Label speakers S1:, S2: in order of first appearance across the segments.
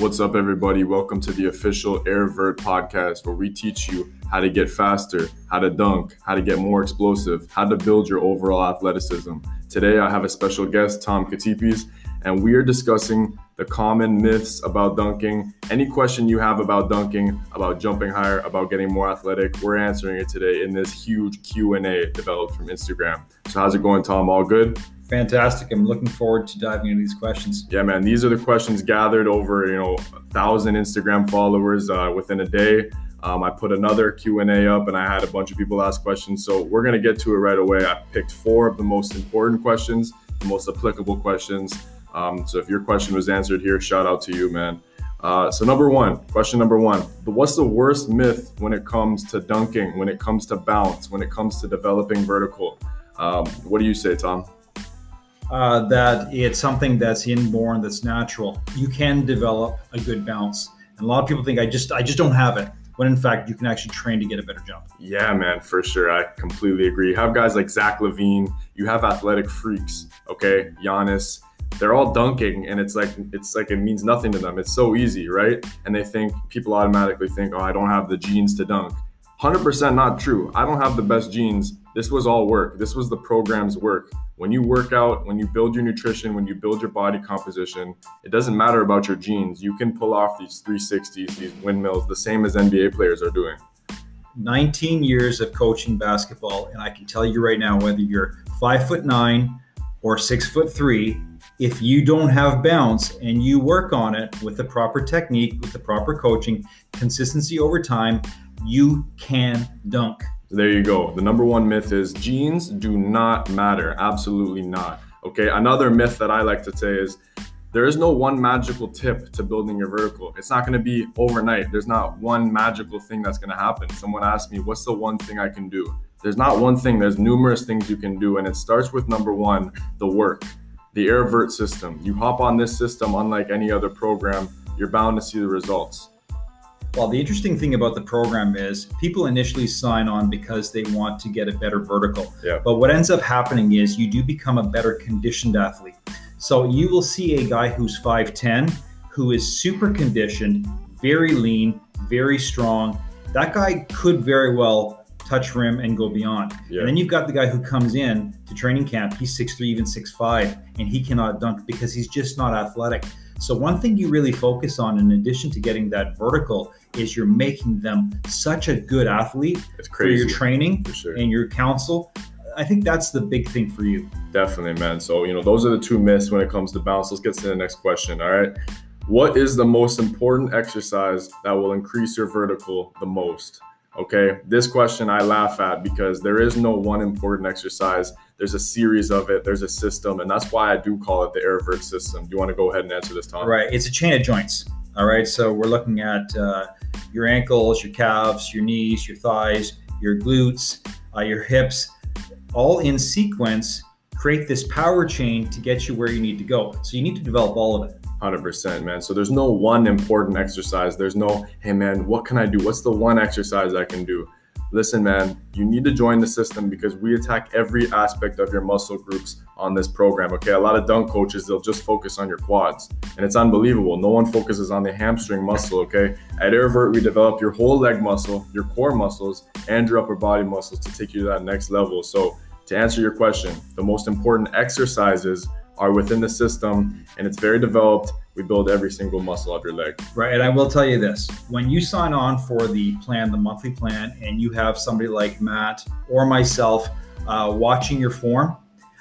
S1: What's up, everybody? Welcome to the official AirVert podcast, where we teach you how to get faster, how to dunk, how to get more explosive, how to build your overall athleticism. Today, I have a special guest, Tom Kiatipis, and we are discussing the common myths about dunking. Any question you have about dunking, about jumping higher, about getting more athletic, we're answering it today in this huge Q&A developed from Instagram. So how's it going, Tom? All good?
S2: Fantastic. I'm looking forward to diving into these questions.
S1: Yeah, man. These are the questions gathered over, you know, a thousand Instagram followers uh, within a day. Um, I put another Q&A up and I had a bunch of people ask questions. So we're going to get to it right away. I picked four of the most important questions, the most applicable questions. Um, so if your question was answered here, shout out to you, man. Uh, so number one, question number one, what's the worst myth when it comes to dunking, when it comes to bounce, when it comes to developing vertical? Um, what do you say, Tom?
S2: Uh, that it's something that's inborn, that's natural. You can develop a good bounce, and a lot of people think I just I just don't have it. When in fact, you can actually train to get a better jump.
S1: Yeah, man, for sure. I completely agree. You have guys like Zach LaVine. You have athletic freaks. Okay, Giannis. They're all dunking, and it's like it's like it means nothing to them. It's so easy, right? And they think people automatically think, "Oh, I don't have the genes to dunk." 100% not true. I don't have the best genes. This was all work. This was the program's work. When you work out, when you build your nutrition, when you build your body composition, it doesn't matter about your genes. You can pull off these 360s, these windmills, the same as NBA players are doing.
S2: 19 years of coaching basketball, and I can tell you right now, whether you're five foot nine or six foot three, if you don't have bounce and you work on it with the proper technique, with the proper coaching, consistency over time, you can dunk.
S1: There you go. The number one myth is genes do not matter. Absolutely not. Okay. Another myth that I like to say is there is no one magical tip to building your vertical. It's not going to be overnight. There's not one magical thing that's going to happen. Someone asked me, What's the one thing I can do? There's not one thing, there's numerous things you can do. And it starts with number one, the work, the AirVert system. You hop on this system, unlike any other program, you're bound to see the results.
S2: Well, the interesting thing about the program is people initially sign on because they want to get a better vertical.
S1: Yeah.
S2: But what ends up happening is you do become a better conditioned athlete. So you will see a guy who's 5'10, who is super conditioned, very lean, very strong. That guy could very well touch rim and go beyond.
S1: Yeah.
S2: And then you've got the guy who comes in to training camp, he's 6'3, even 6'5, and he cannot dunk because he's just not athletic. So one thing you really focus on in addition to getting that vertical is you're making them such a good athlete
S1: It's
S2: for your training
S1: sure.
S2: and your counsel. I think that's the big thing for you.
S1: Definitely, man. So, you know, those are the two myths when it comes to bounce. Let's get to the next question. All right. What is the most important exercise that will increase your vertical the most? Okay. This question I laugh at because there is no one important exercise. There's a series of it, there's a system. And that's why I do call it the AirVert system. Do you want to go ahead and answer this, Tom?
S2: Right. It's a chain of joints. All right. So we're looking at uh, your ankles, your calves, your knees, your thighs, your glutes, uh, your hips, all in sequence. Create this power chain to get you where you need to go. So you need to develop all of it.
S1: 100%, man. So there's no one important exercise. There's no, hey, man, what can I do? What's the one exercise I can do? Listen, man, you need to join the system because we attack every aspect of your muscle groups on this program. Okay, a lot of dunk coaches, they'll just focus on your quads, and it's unbelievable. No one focuses on the hamstring muscle. Okay, at AirVert, we develop your whole leg muscle, your core muscles, and your upper body muscles to take you to that next level. So, to answer your question, the most important exercises are within the system, and it's very developed. We build every single muscle of your leg.
S2: Right. And I will tell you this when you sign on for the plan, the monthly plan, and you have somebody like Matt or myself uh, watching your form,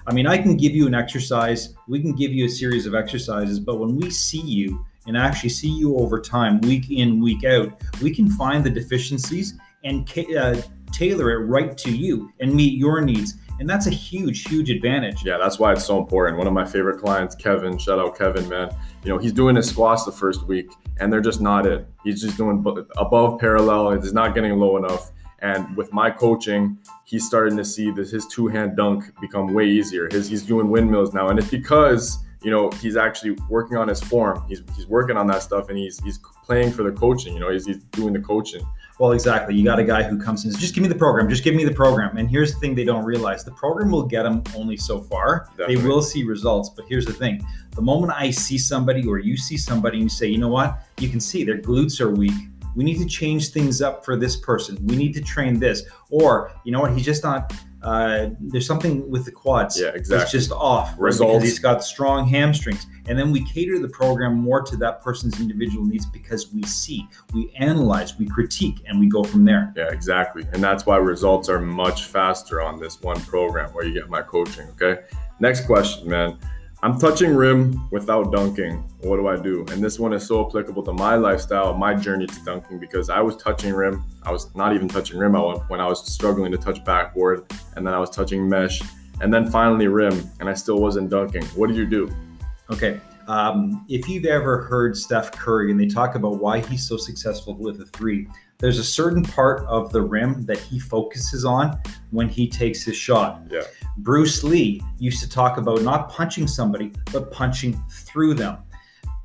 S2: I mean, I can give you an exercise, we can give you a series of exercises, but when we see you and actually see you over time, week in, week out, we can find the deficiencies and uh, tailor it right to you and meet your needs. And that's a huge, huge advantage.
S1: Yeah, that's why it's so important. One of my favorite clients, Kevin, shout out Kevin, man. You know, he's doing his squats the first week and they're just not it. He's just doing above parallel, it's not getting low enough. And with my coaching, he's starting to see that his two hand dunk become way easier. His he's doing windmills now, and it's because you know he's actually working on his form. He's he's working on that stuff, and he's he's playing for the coaching. You know, he's he's doing the coaching.
S2: Well, exactly. You got a guy who comes in and says, just give me the program, just give me the program. And here's the thing they don't realize the program will get them only so far.
S1: Definitely.
S2: They will see results. But here's the thing the moment I see somebody or you see somebody and you say, you know what, you can see their glutes are weak. We need to change things up for this person. We need to train this. Or, you know what, he's just not uh, there's something with the quads.
S1: Yeah, exactly.
S2: It's just off. right?
S1: Results.
S2: Because he's got strong hamstrings. And then we cater the program more to that person's individual needs because we see, we analyze, we critique, and we go from there.
S1: Yeah, exactly. And that's why results are much faster on this one program where you get my coaching. Okay. Next question, man. I'm touching rim without dunking. What do I do? And this one is so applicable to my lifestyle, my journey to dunking, because I was touching rim. I was not even touching rim point. I was struggling to touch backboard, and then I was touching mesh, and then finally rim, and I still wasn't dunking. What do you do?
S2: Okay. Um, if you've ever heard Steph Curry and they talk about why he's so successful with a three, there's a certain part of the rim that he focuses on when he takes his shot.
S1: Yeah.
S2: Bruce Lee used to talk about not punching somebody, but punching through them.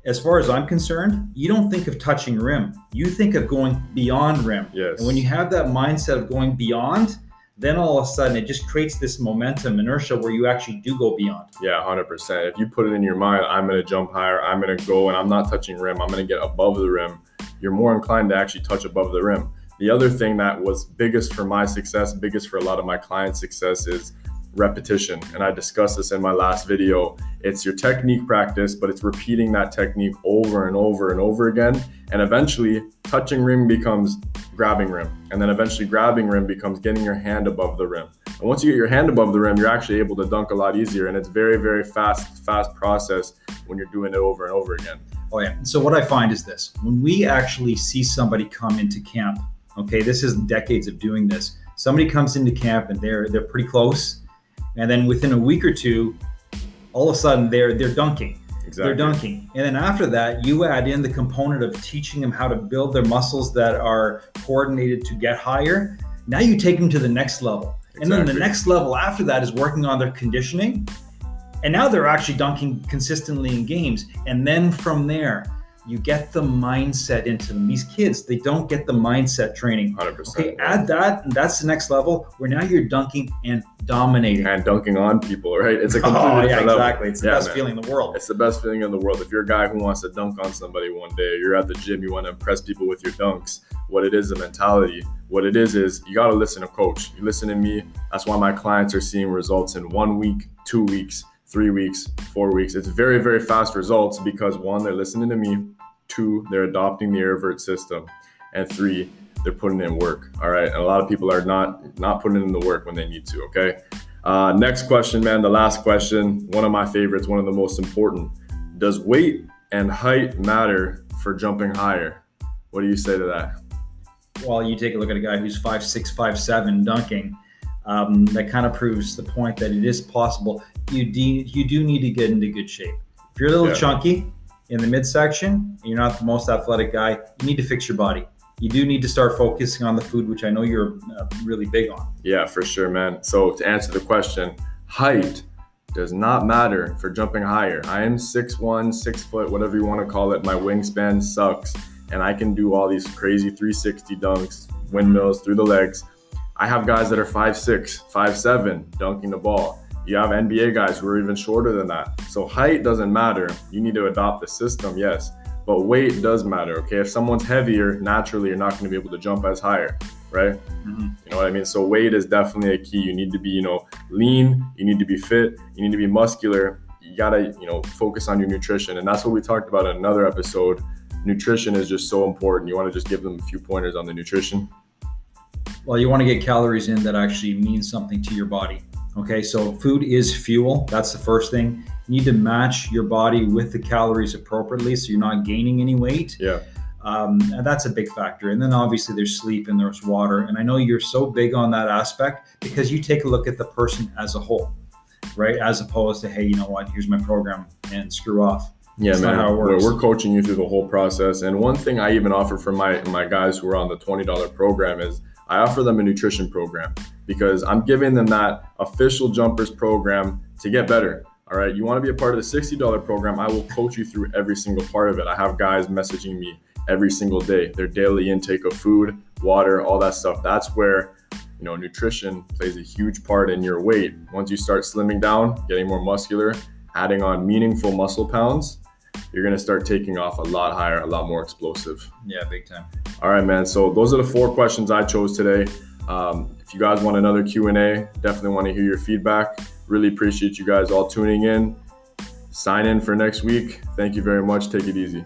S2: As far as I'm concerned, you don't think of touching rim. You think of going beyond rim.
S1: Yes.
S2: And when you have that mindset of going beyond, then all of a sudden it just creates this momentum, inertia where you actually do go beyond.
S1: Yeah, 100%. If you put it in your mind, I'm going to jump higher, I'm going to go, and I'm not touching rim, I'm going to get above the rim, you're more inclined to actually touch above the rim. The other thing that was biggest for my success, biggest for a lot of my clients' success is repetition. And I discussed this in my last video. It's your technique practice, but it's repeating that technique over and over and over again. And eventually, touching rim becomes grabbing rim. And then eventually, grabbing rim becomes getting your hand above the rim. And once you get your hand above the rim, you're actually able to dunk a lot easier. And it's very, very fast, fast process when you're doing it over and over again.
S2: Oh yeah. So what I find is this: when we actually see somebody come into camp, okay, this is decades of doing this. Somebody comes into camp and they're they're pretty close, and then within a week or two, all of a sudden they're they're dunking.
S1: Exactly.
S2: They're dunking, and then after that, you add in the component of teaching them how to build their muscles that are coordinated to get higher. Now you take them to the next level, and then the next level after that is working on their conditioning, and now they're actually dunking consistently in games. And then from there, you get the mindset into them. These kids, they don't get the mindset training.
S1: 100%.
S2: Okay, add that, and that's the next level where now you're dunking and dominating.
S1: and dunking on people, right? It's a oh, completely
S2: Oh, yeah,
S1: level.
S2: exactly. It's the
S1: Yeah,
S2: best
S1: man.
S2: feeling in the world.
S1: It's the best feeling in the world. If you're a guy who wants to dunk on somebody one day, you're at the gym, you want to impress people with your dunks. What it is, the mentality. What it is, is you got to listen to coach. You listen to me. That's why my clients are seeing results in one week, two weeks, three weeks, four weeks. It's very, very fast results because one, they're listening to me. Two, they're adopting the Airvert system. And three, they're putting in work. All right. And a lot of people are not not putting in the work when they need to. Okay. Uh, next question, man. The last question. One of my favorites. One of the most important. Does weight and height matter for jumping higher? What do you say to that?
S2: Well, you take a look at a guy who's five six, five seven dunking. Um, that kind of proves the point that it is possible. You de- you do need to get into good shape. If you're a little
S1: Yeah.
S2: chunky in the midsection, you're not the most athletic guy, you need to fix your body. You do need to start focusing on the food, which I know you're uh, really big on.
S1: Yeah, for sure, man. So to answer the question, height does not matter for jumping higher. I am 6'1, 6 foot, whatever you want to call it. My wingspan sucks, and I can do all these crazy 360 dunks, windmills through the legs. I have guys that are 5'6, 5'7, dunking the ball. You have NBA guys who are even shorter than that. So height doesn't matter. You need to adopt the system, yes. But weight does matter, okay? If someone's heavier, naturally you're not going to be able to jump as higher, right?
S2: Mhm.
S1: You know what I mean? So weight is definitely a key. You need to be, you know, lean. You need to be fit. You need to be muscular. You gotta, you know, focus on your nutrition, and that's what we talked about in another episode. Nutrition is just so important. You want to just give them a few pointers on the nutrition.
S2: Well, you want to get calories in that actually means something to your body. Okay, so food is fuel. That's the first thing. You need to match your body with the calories appropriately so you're not gaining any weight.
S1: Yeah.
S2: Um, and that's a big factor. And then obviously there's sleep and there's water. And I know you're so big on that aspect because you take a look at the person as a whole, right? As opposed to, hey, you know what, here's my program and screw off.
S1: Yeah,
S2: That's
S1: man.
S2: how it
S1: We're,
S2: works.
S1: we're coaching you through the whole process. And one thing I even offer for my my guys who are on the twenty dollar program is I offer them a nutrition program because I'm giving them that official jumpers program to get better. All right. You want to be a part of the $60 program? I will coach you through every single part of it. I have guys messaging me every single day. Their daily intake of food, water, all that stuff. That's where you know nutrition plays a huge part in your weight. Once you start slimming down, getting more muscular, adding on meaningful muscle pounds, you're gonna start taking off a lot higher, a lot more explosive.
S2: Yeah, big time.
S1: All right, man. So those are the four questions I chose today. Um, if you guys want another Q and A, definitely want to hear your feedback. Really appreciate you guys all tuning in. Sign in for next week. Thank you very much. Take it easy.